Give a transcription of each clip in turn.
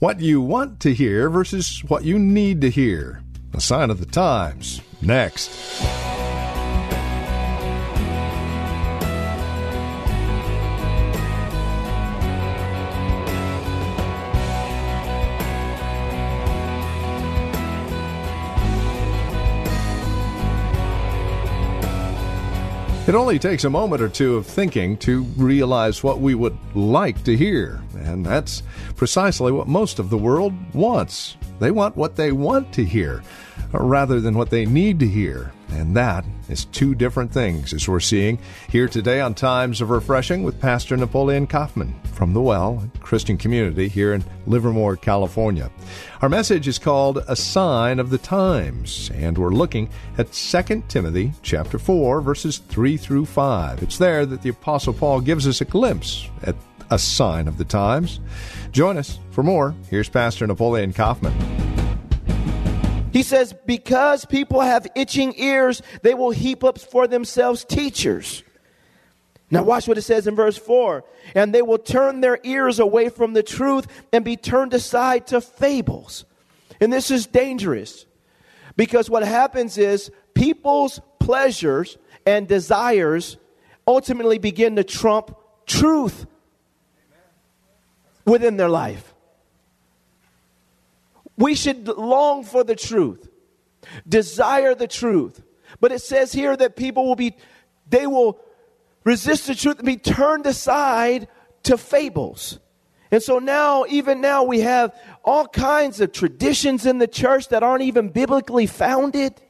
What you want to hear versus what you need to hear. A sign of the times. Next. It only takes a moment or two of thinking to realize what we would like to hear, and that's precisely what most of the world wants. They want what they want to hear uh, rather than what they need to hear. And that is two different things, as we're seeing here today on Times of Refreshing with Pastor Napoleon Kaufman from The Well Christian Community here in Livermore, California. Our message is called A Sign of the Times, and we're looking at 2 Timothy chapter 4, verses 3 through 5. It's there that the Apostle Paul gives us a glimpse at a sign of the times. Join us for more. Here's Pastor Napoleon Kaufman. He says, because people have itching ears, they will heap up for themselves teachers. Now, watch what it says in verse 4 and they will turn their ears away from the truth and be turned aside to fables. And this is dangerous because what happens is people's pleasures and desires ultimately begin to trump truth within their life. We should long for the truth, desire the truth. But it says here that people will be, they will resist the truth and be turned aside to fables. And so now, even now, we have all kinds of traditions in the church that aren't even biblically founded.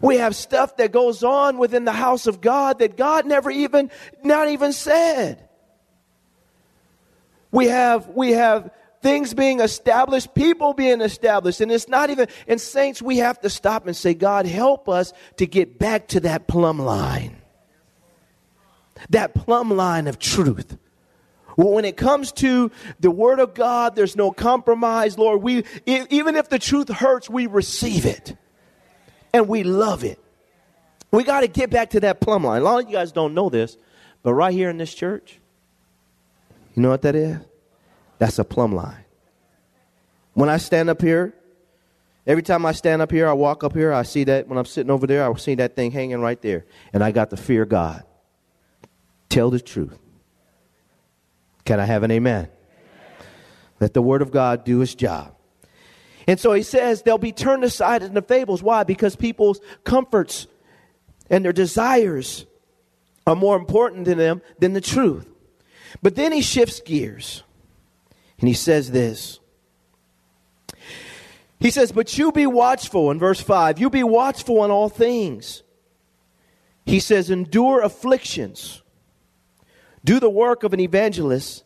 We have stuff that goes on within the house of God that God never even, not even said. We have, we have things being established, people being established. And it's not even, and saints, we have to stop and say, God, help us to get back to that plumb line. That plumb line of truth. Well, when it comes to the Word of God, there's no compromise, Lord. We, even if the truth hurts, we receive it and we love it. We got to get back to that plumb line. A lot of you guys don't know this, but right here in this church, you know what that is? That's a plumb line. When I stand up here, every time I stand up here, I walk up here, I see that when I'm sitting over there, I see that thing hanging right there. And I got to fear God. Tell the truth. Can I have an amen? amen? Let the word of God do its job. And so he says they'll be turned aside into fables. Why? Because people's comforts and their desires are more important to them than the truth. But then he shifts gears. And he says this. He says, But you be watchful in verse 5. You be watchful in all things. He says, Endure afflictions. Do the work of an evangelist.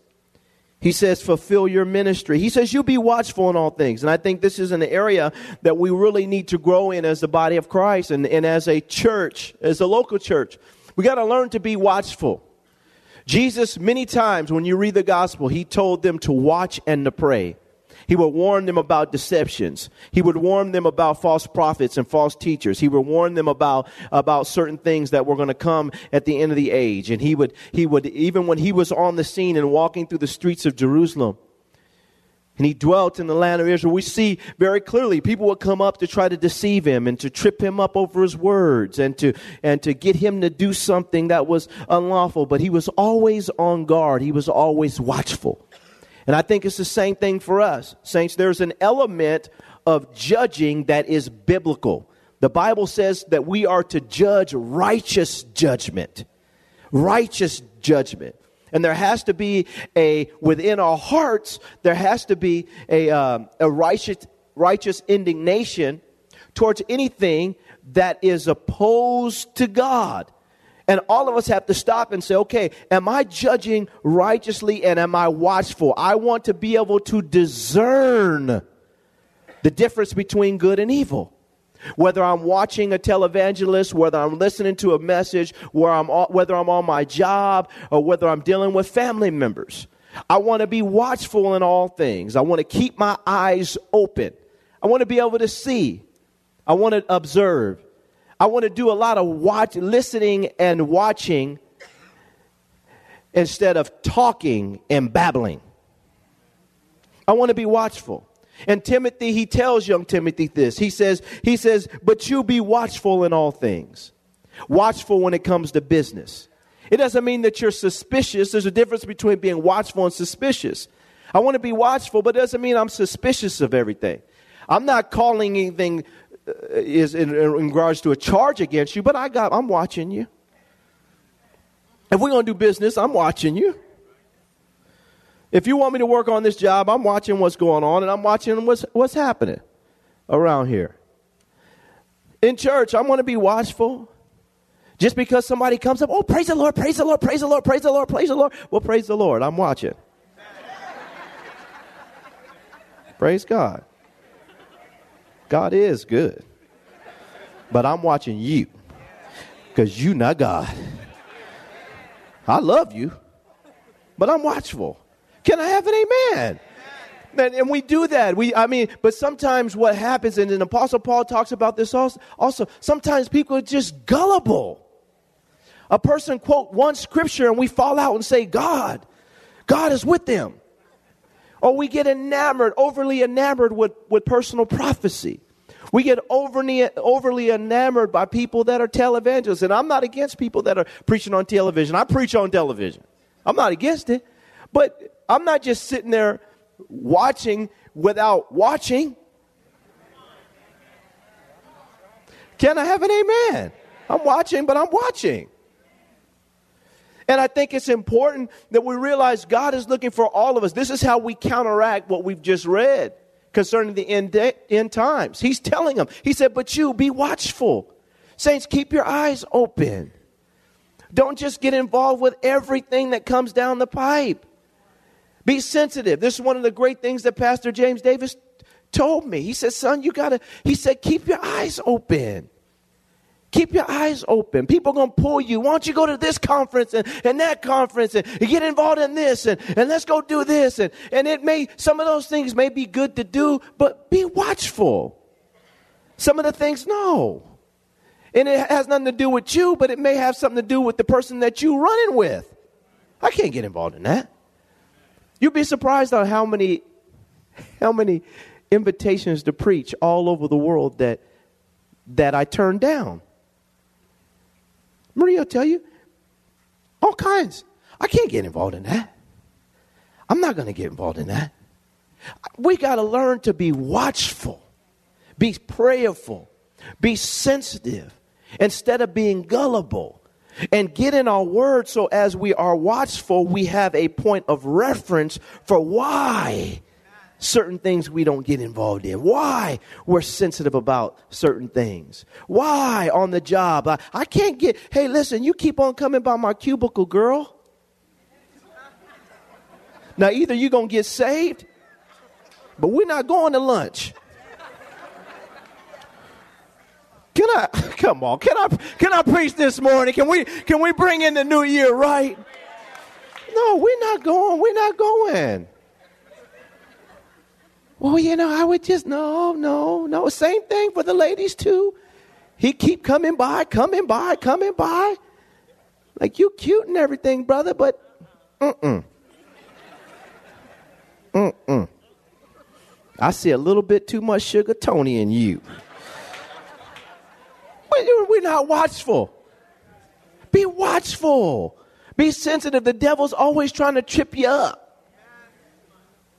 He says, fulfill your ministry. He says, you be watchful in all things. And I think this is an area that we really need to grow in as the body of Christ and, and as a church, as a local church. We got to learn to be watchful. Jesus, many times when you read the gospel, he told them to watch and to pray. He would warn them about deceptions. He would warn them about false prophets and false teachers. He would warn them about, about certain things that were going to come at the end of the age. And he would, he would, even when he was on the scene and walking through the streets of Jerusalem, and he dwelt in the land of Israel. We see very clearly people would come up to try to deceive him and to trip him up over his words and to, and to get him to do something that was unlawful. But he was always on guard. He was always watchful. And I think it's the same thing for us. Saints, there's an element of judging that is biblical. The Bible says that we are to judge righteous judgment. Righteous judgment. And there has to be a, within our hearts, there has to be a, um, a righteous, righteous indignation towards anything that is opposed to God. And all of us have to stop and say, okay, am I judging righteously and am I watchful? I want to be able to discern the difference between good and evil. Whether I'm watching a televangelist, whether I'm listening to a message, where I'm, whether I'm on my job, or whether I'm dealing with family members. I want to be watchful in all things. I want to keep my eyes open. I want to be able to see. I want to observe. I want to do a lot of watch, listening and watching instead of talking and babbling. I want to be watchful. And Timothy, he tells young Timothy this. He says, he says, but you be watchful in all things. Watchful when it comes to business. It doesn't mean that you're suspicious. There's a difference between being watchful and suspicious. I want to be watchful, but it doesn't mean I'm suspicious of everything. I'm not calling anything uh, is in, in regards to a charge against you, but I got I'm watching you. If we're going to do business, I'm watching you. If you want me to work on this job, I'm watching what's going on and I'm watching what's, what's happening around here. In church, I want to be watchful. Just because somebody comes up, oh, praise the Lord, praise the Lord, praise the Lord, praise the Lord, praise the Lord. Well, praise the Lord. I'm watching. praise God. God is good. But I'm watching you because you not God. I love you, but I'm watchful. Can I have an amen? And, we do that. We, I mean, but sometimes what happens, and, and Apostle Paul talks about this also, also, sometimes people are just gullible. A person quote one scripture and we fall out and say, God, God is with them. Or we get enamored, overly enamored with, with personal prophecy. We get overly, overly enamored by people that are televangelists. And I'm not against people that are preaching on television. I preach on television. I'm not against it. But I'm not just sitting there watching without watching. Can I have an amen? I'm watching, but I'm watching. And I think it's important that we realize God is looking for all of us. This is how we counteract what we've just read concerning the end, de- end times. He's telling them, He said, But you be watchful. Saints, keep your eyes open. Don't just get involved with everything that comes down the pipe. Be sensitive. This is one of the great things that Pastor James Davis told me. He said, Son, you got to, he said, keep your eyes open. Keep your eyes open. People are going to pull you. Why don't you go to this conference and, and that conference and, and get involved in this and, and let's go do this. And, and it may, some of those things may be good to do, but be watchful. Some of the things, no. And it has nothing to do with you, but it may have something to do with the person that you're running with. I can't get involved in that. You'd be surprised on how many, how many invitations to preach all over the world that, that I turned down. Maria will tell you all kinds. I can't get involved in that. I'm not going to get involved in that. We got to learn to be watchful, be prayerful, be sensitive instead of being gullible and get in our word so as we are watchful, we have a point of reference for why certain things we don't get involved in. Why we're sensitive about certain things. Why on the job. I, I can't get, hey, listen, you keep on coming by my cubicle, girl. Now, either you're going to get saved, but we're not going to lunch. Can I come on? Can I can I preach this morning? Can we can we bring in the new year right? No, we're not going. We're not going. Well, you know, I would just no, no, no. Same thing for the ladies too. He keep coming by, coming by, coming by. Like you cute and everything, brother, but mm-mm. Mm-mm. I see a little bit too much sugar Tony in you. Not watchful. Be watchful. Be sensitive. The devil's always trying to trip you up.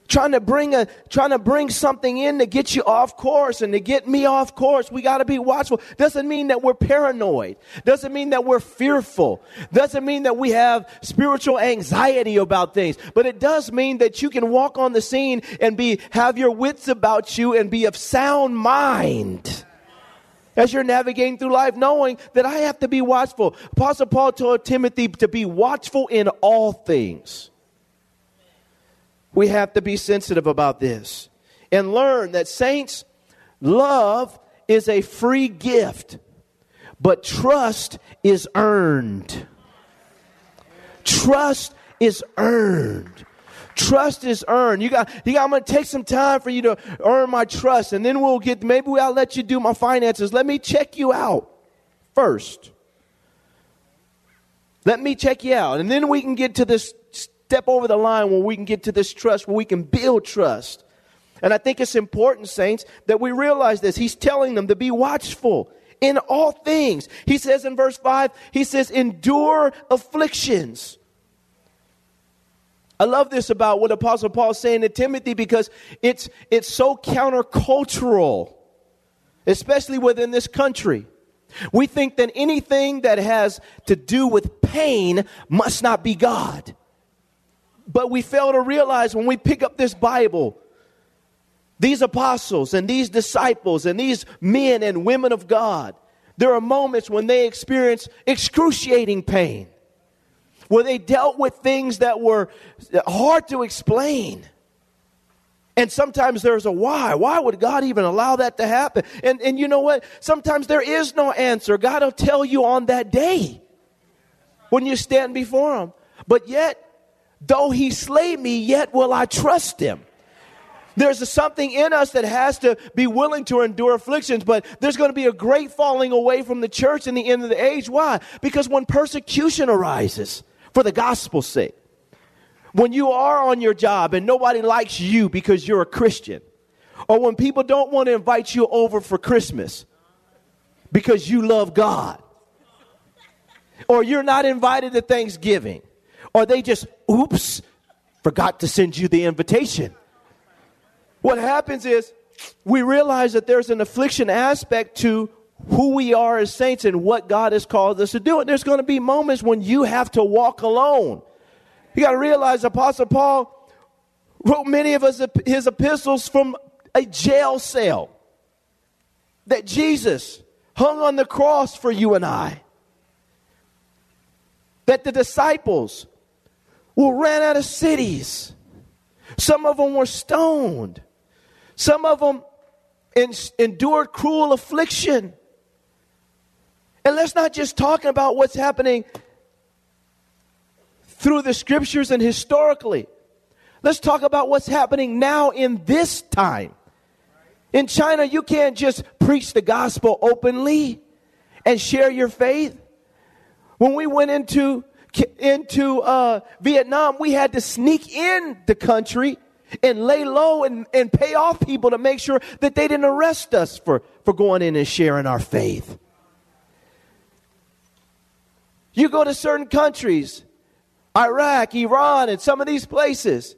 Trying to bring a trying to bring something in to get you off course and to get me off course. We got to be watchful. Doesn't mean that we're paranoid. Doesn't mean that we're fearful. Doesn't mean that we have spiritual anxiety about things. But it does mean that you can walk on the scene and be have your wits about you and be of sound mind. As you're navigating through life, knowing that I have to be watchful. Apostle Paul told Timothy to be watchful in all things. We have to be sensitive about this and learn that, saints, love is a free gift, but trust is earned. Trust is earned. Trust is earned. You got, you got, I'm going to take some time for you to earn my trust, and then we'll get, maybe I'll let you do my finances. Let me check you out first. Let me check you out. And then we can get to this step over the line where we can get to this trust, where we can build trust. And I think it's important, saints, that we realize this. He's telling them to be watchful in all things. He says in verse 5, he says, endure afflictions. I love this about what Apostle Paul is saying to Timothy because it's, it's so countercultural, especially within this country. We think that anything that has to do with pain must not be God. But we fail to realize when we pick up this Bible, these apostles and these disciples and these men and women of God, there are moments when they experience excruciating pain where they dealt with things that were hard to explain. And sometimes there's a why. Why would God even allow that to happen? And, and you know what? Sometimes there is no answer. God will tell you on that day when you stand before Him. But yet, though He slay me, yet will I trust Him. There's something in us that has to be willing to endure afflictions, but there's going to be a great falling away from the church in the end of the age. Why? Because when persecution arises, for the gospel's sake. When you are on your job and nobody likes you because you're a Christian, or when people don't want to invite you over for Christmas because you love God, or you're not invited to Thanksgiving, or they just, oops, forgot to send you the invitation. What happens is we realize that there's an affliction aspect to who we are as saints and what God has called us to do. And there's going to be moments when you have to walk alone. You got to realize Apostle Paul wrote many of his, his epistles from a jail cell. That Jesus hung on the cross for you and I. That the disciples were ran out of cities. Some of them were stoned. Some of them endured cruel affliction. And let's not just talk about what's happening through the scriptures and historically. Let's talk about what's happening now in this time. In China, you can't just preach the gospel openly and share your faith. When we went into into uh, Vietnam, we had to sneak in the country and lay low and, and pay off people to make sure that they didn't arrest us for, for going in and sharing our faith. You go to certain countries, Iraq, Iran, and some of these places.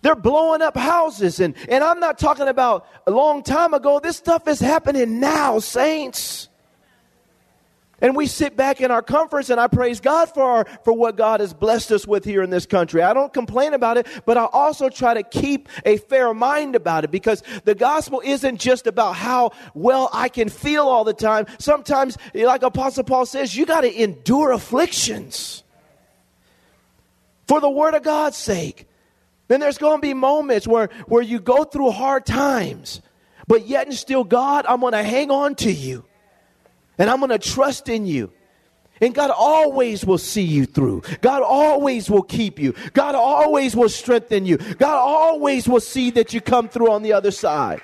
They're blowing up houses. And, and I'm not talking about a long time ago. This stuff is happening now, saints. And we sit back in our comforts and I praise God for, our, for what God has blessed us with here in this country. I don't complain about it, but I also try to keep a fair mind about it because the gospel isn't just about how well I can feel all the time. Sometimes, like Apostle Paul says, you got to endure afflictions for the word of God's sake. Then there's going to be moments where, where you go through hard times, but yet and still, God, I'm going to hang on to you. And I'm going to trust in you. And God always will see you through. God always will keep you. God always will strengthen you. God always will see that you come through on the other side.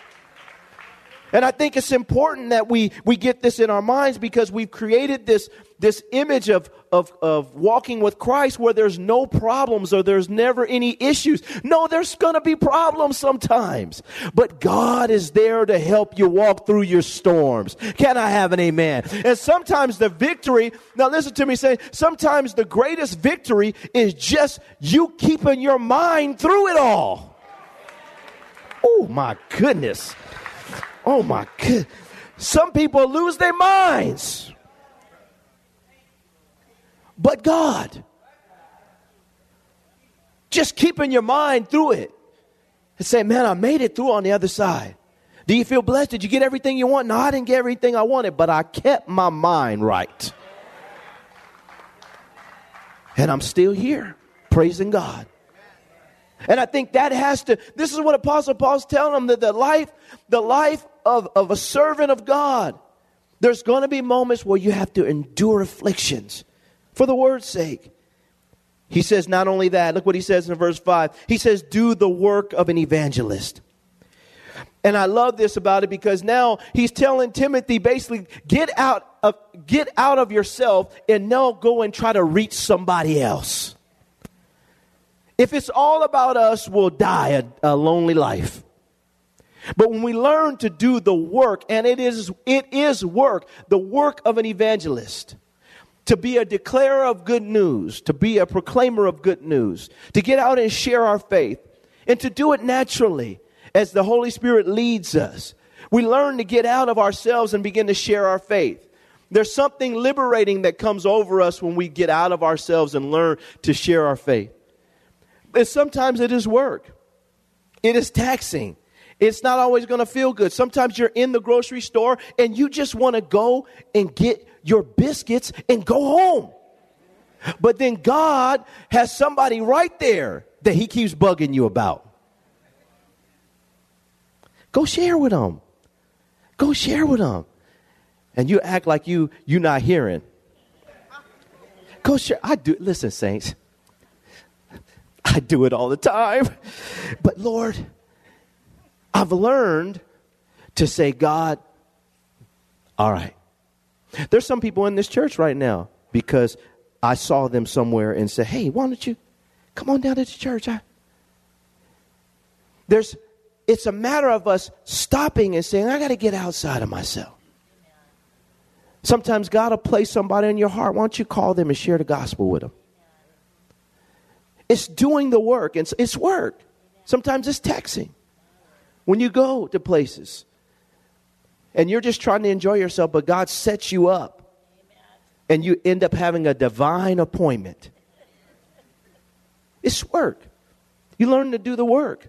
And I think it's important that we, we get this in our minds because we've created this, this image of, of, of walking with Christ where there's no problems or there's never any issues. No, there's going to be problems sometimes. But God is there to help you walk through your storms. Can I have an amen? And sometimes the victory, now listen to me say, sometimes the greatest victory is just you keeping your mind through it all. Oh my goodness. Oh my God. Some people lose their minds. But God. Just keeping your mind through it and say, man, I made it through on the other side. Do you feel blessed? Did you get everything you want? No, I didn't get everything I wanted, but I kept my mind right. And I'm still here, praising God. And I think that has to, this is what Apostle Paul's telling them that the life, the life of, of a servant of God, there's going to be moments where you have to endure afflictions for the word's sake. He says, not only that, look what he says in verse 5. He says, do the work of an evangelist. And I love this about it because now he's telling Timothy basically, get out of, get out of yourself and now go and try to reach somebody else. If it's all about us, we'll die a, a lonely life. But when we learn to do the work, and it is, it is work, the work of an evangelist, to be a declarer of good news, to be a proclaimer of good news, to get out and share our faith, and to do it naturally as the Holy Spirit leads us. We learn to get out of ourselves and begin to share our faith. There's something liberating that comes over us when we get out of ourselves and learn to share our faith. And sometimes it is work, it is taxing. It's not always going to feel good. Sometimes you're in the grocery store and you just want to go and get your biscuits and go home. But then God has somebody right there that He keeps bugging you about. Go share with them. Go share with them. And you act like you you not hearing. Go share. I do. Listen, saints. I do it all the time. But Lord, I've learned to say, God, all right. There's some people in this church right now because I saw them somewhere and said, hey, why don't you come on down to the church? I... There's, it's a matter of us stopping and saying, I got to get outside of myself. Sometimes God will place somebody in your heart. Why don't you call them and share the gospel with them? It's doing the work. It's, it's work. Sometimes it's texting. When you go to places and you're just trying to enjoy yourself, but God sets you up and you end up having a divine appointment. It's work. You learn to do the work.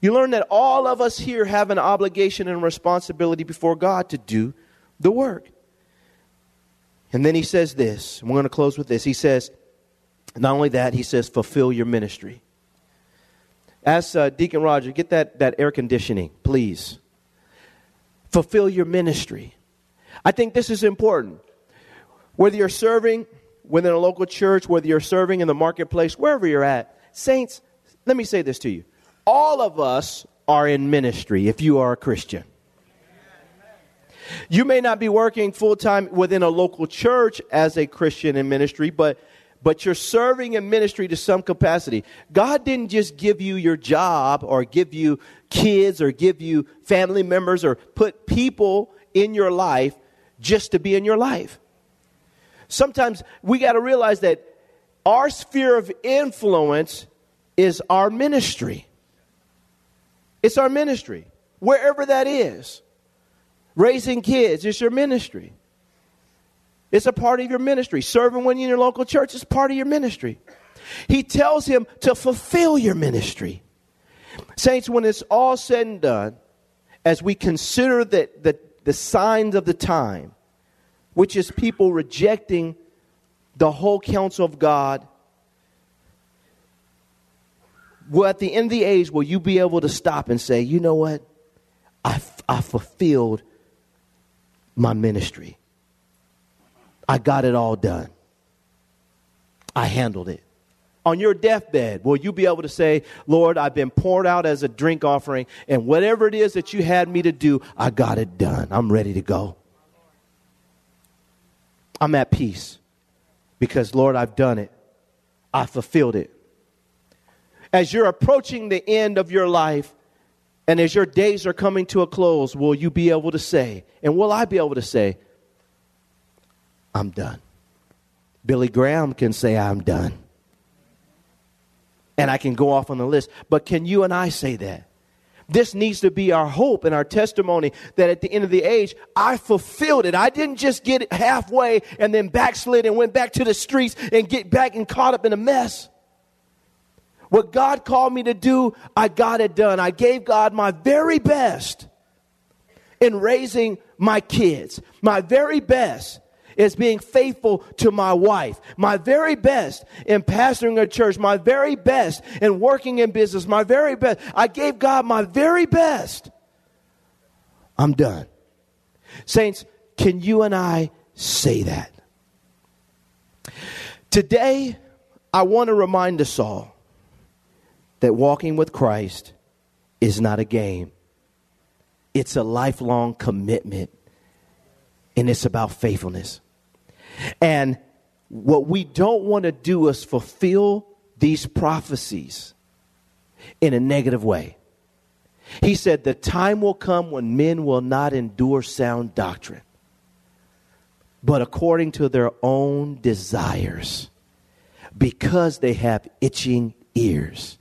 You learn that all of us here have an obligation and responsibility before God to do the work. And then he says this, we're going to close with this. He says, not only that, he says, fulfill your ministry. Ask uh, Deacon Roger, get that, that air conditioning, please. Fulfill your ministry. I think this is important. Whether you're serving within a local church, whether you're serving in the marketplace, wherever you're at, saints, let me say this to you. All of us are in ministry if you are a Christian. You may not be working full time within a local church as a Christian in ministry, but but you're serving in ministry to some capacity. God didn't just give you your job or give you kids or give you family members or put people in your life just to be in your life. Sometimes we got to realize that our sphere of influence is our ministry. It's our ministry, wherever that is. Raising kids is your ministry. It's a part of your ministry. Serving when you're in your local church is part of your ministry. He tells him to fulfill your ministry. Saints, when it's all said and done, as we consider the, the, the signs of the time, which is people rejecting the whole counsel of God, well, at the end of the age, will you be able to stop and say, you know what? I, I fulfilled my ministry. I got it all done. I handled it. On your deathbed, will you be able to say, Lord, I've been poured out as a drink offering, and whatever it is that you had me to do, I got it done. I'm ready to go. I'm at peace because, Lord, I've done it. I fulfilled it. As you're approaching the end of your life, and as your days are coming to a close, will you be able to say, and will I be able to say, I'm done. Billy Graham can say, I'm done. And I can go off on the list. But can you and I say that? This needs to be our hope and our testimony that at the end of the age, I fulfilled it. I didn't just get it halfway and then backslid and went back to the streets and get back and caught up in a mess. What God called me to do, I got it done. I gave God my very best. in raising my kids. My very best is being faithful to my wife. My very best in pastoring a church. My very best in working in business. My very best. I gave God my very best. I'm done. Saints, can you and I say that? Today, I want to remind us all that walking with Christ is not a game, it's a lifelong commitment, and it's about faithfulness. And what we don't want to do is fulfill these prophecies in a negative way. He said, The time will come when men will not endure sound doctrine, but according to their own desires, because they have itching ears.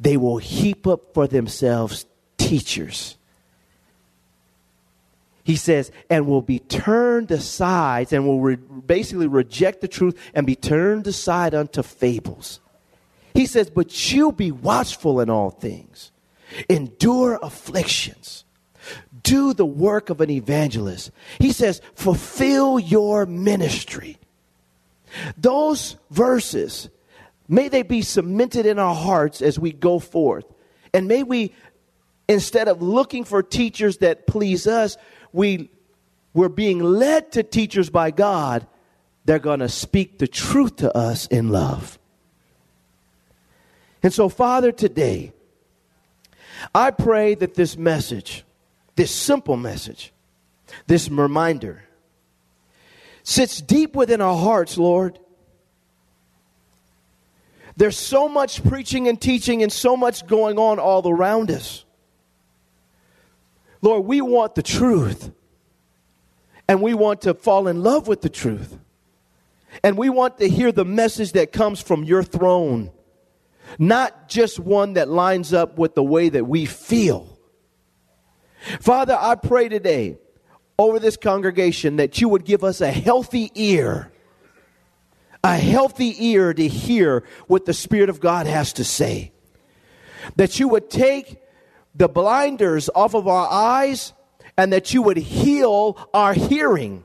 They will heap up for themselves teachers. He says, and will be turned aside and will re- basically reject the truth and be turned aside unto fables. He says, but you be watchful in all things endure afflictions, do the work of an evangelist. He says, fulfill your ministry. Those verses, may they be cemented in our hearts as we go forth. And may we, instead of looking for teachers that please us, we, we're being led to teachers by God. They're going to speak the truth to us in love. And so, Father, today, I pray that this message, this simple message, this reminder, sits deep within our hearts, Lord. There's so much preaching and teaching and so much going on all around us. Lord, we want the truth. And we want to fall in love with the truth. And we want to hear the message that comes from your throne not just one that lines up with the way that we feel. Father, I pray today over this congregation that you would give us a healthy ear, a healthy ear to hear what the Spirit of God has to say. That you would take the blinders off of our eyes and that you would heal our hearing.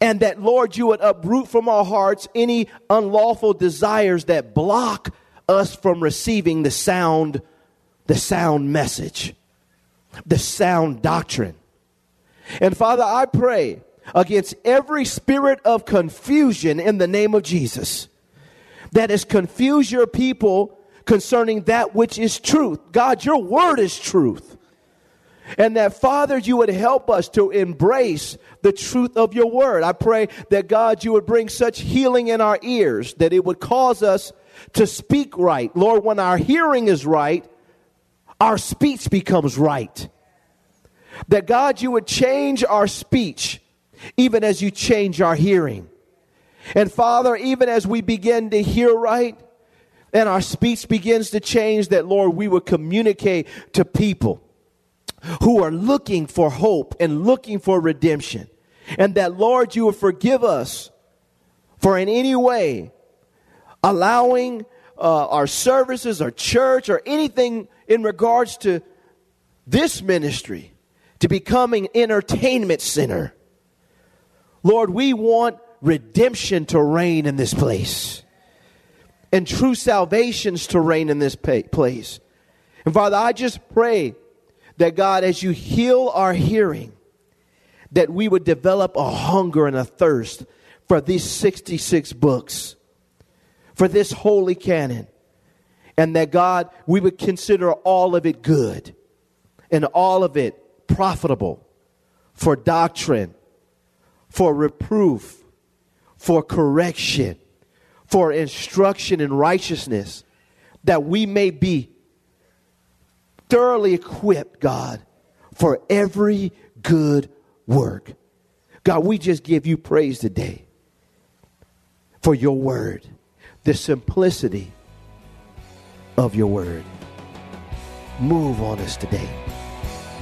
And that, Lord, you would uproot from our hearts any unlawful desires that block us from receiving the sound, the sound message, the sound doctrine. And Father, I pray against every spirit of confusion in the name of Jesus that has confused your people concerning that which is truth. God, your word is truth. And that, Father, you would help us to embrace the truth of your word. I pray that, God, you would bring such healing in our ears that it would cause us to speak right. Lord, when our hearing is right, our speech becomes right. That God, you would change our speech even as you change our hearing. And Father, even as we begin to hear right and our speech begins to change, that Lord, we would communicate to people who are looking for hope and looking for redemption. And that Lord, you would forgive us for in any way allowing uh, our services, our church, or anything in regards to this ministry to becoming entertainment center. Lord, we want redemption to reign in this place and true salvations to reign in this place. And Father, I just pray that God, as you heal our hearing, that we would develop a hunger and a thirst for these 66 books for this holy canon. And that God, we would consider all of it good and all of it profitable for doctrine, for reproof, for correction, for instruction in righteousness, that we may be thoroughly equipped, God, for every good work. God, we just give you praise today for your word the simplicity of your word. Move on us today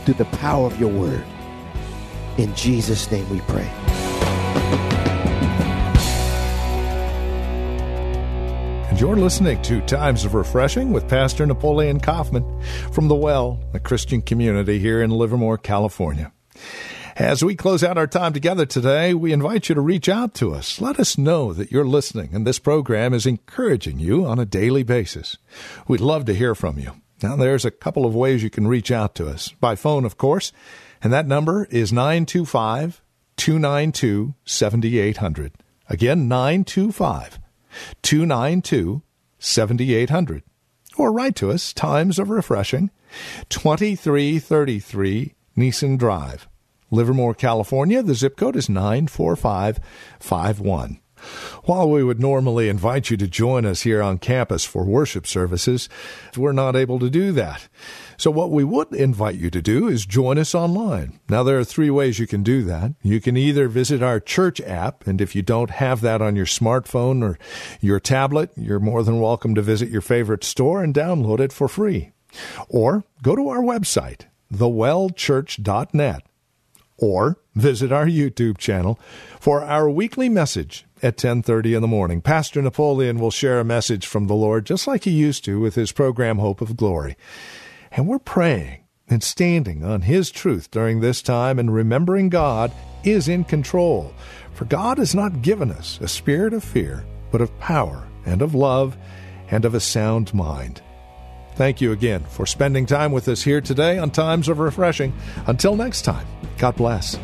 through the power of your word. In Jesus' name we pray. You're listening to Times of Refreshing with Pastor Napoleon Kaufman from The Well, a Christian community here in Livermore, California. As we close out our time together today, we invite you to reach out to us. Let us know that you're listening and this program is encouraging you on a daily basis. We'd love to hear from you. Now, there's a couple of ways you can reach out to us. By phone, of course, and that number is 925 292 7800. Again, 925 292 7800. Or write to us, Times of Refreshing, 2333 Nissen Drive, Livermore, California. The zip code is 94551. While we would normally invite you to join us here on campus for worship services, we're not able to do that. So what we would invite you to do is join us online. Now there are three ways you can do that. You can either visit our church app, and if you don't have that on your smartphone or your tablet, you're more than welcome to visit your favorite store and download it for free. Or go to our website, thewellchurch.net, or visit our YouTube channel for our weekly message at 10:30 in the morning. Pastor Napoleon will share a message from the Lord just like he used to with his program Hope of Glory. And we're praying and standing on His truth during this time and remembering God is in control. For God has not given us a spirit of fear, but of power and of love and of a sound mind. Thank you again for spending time with us here today on Times of Refreshing. Until next time, God bless.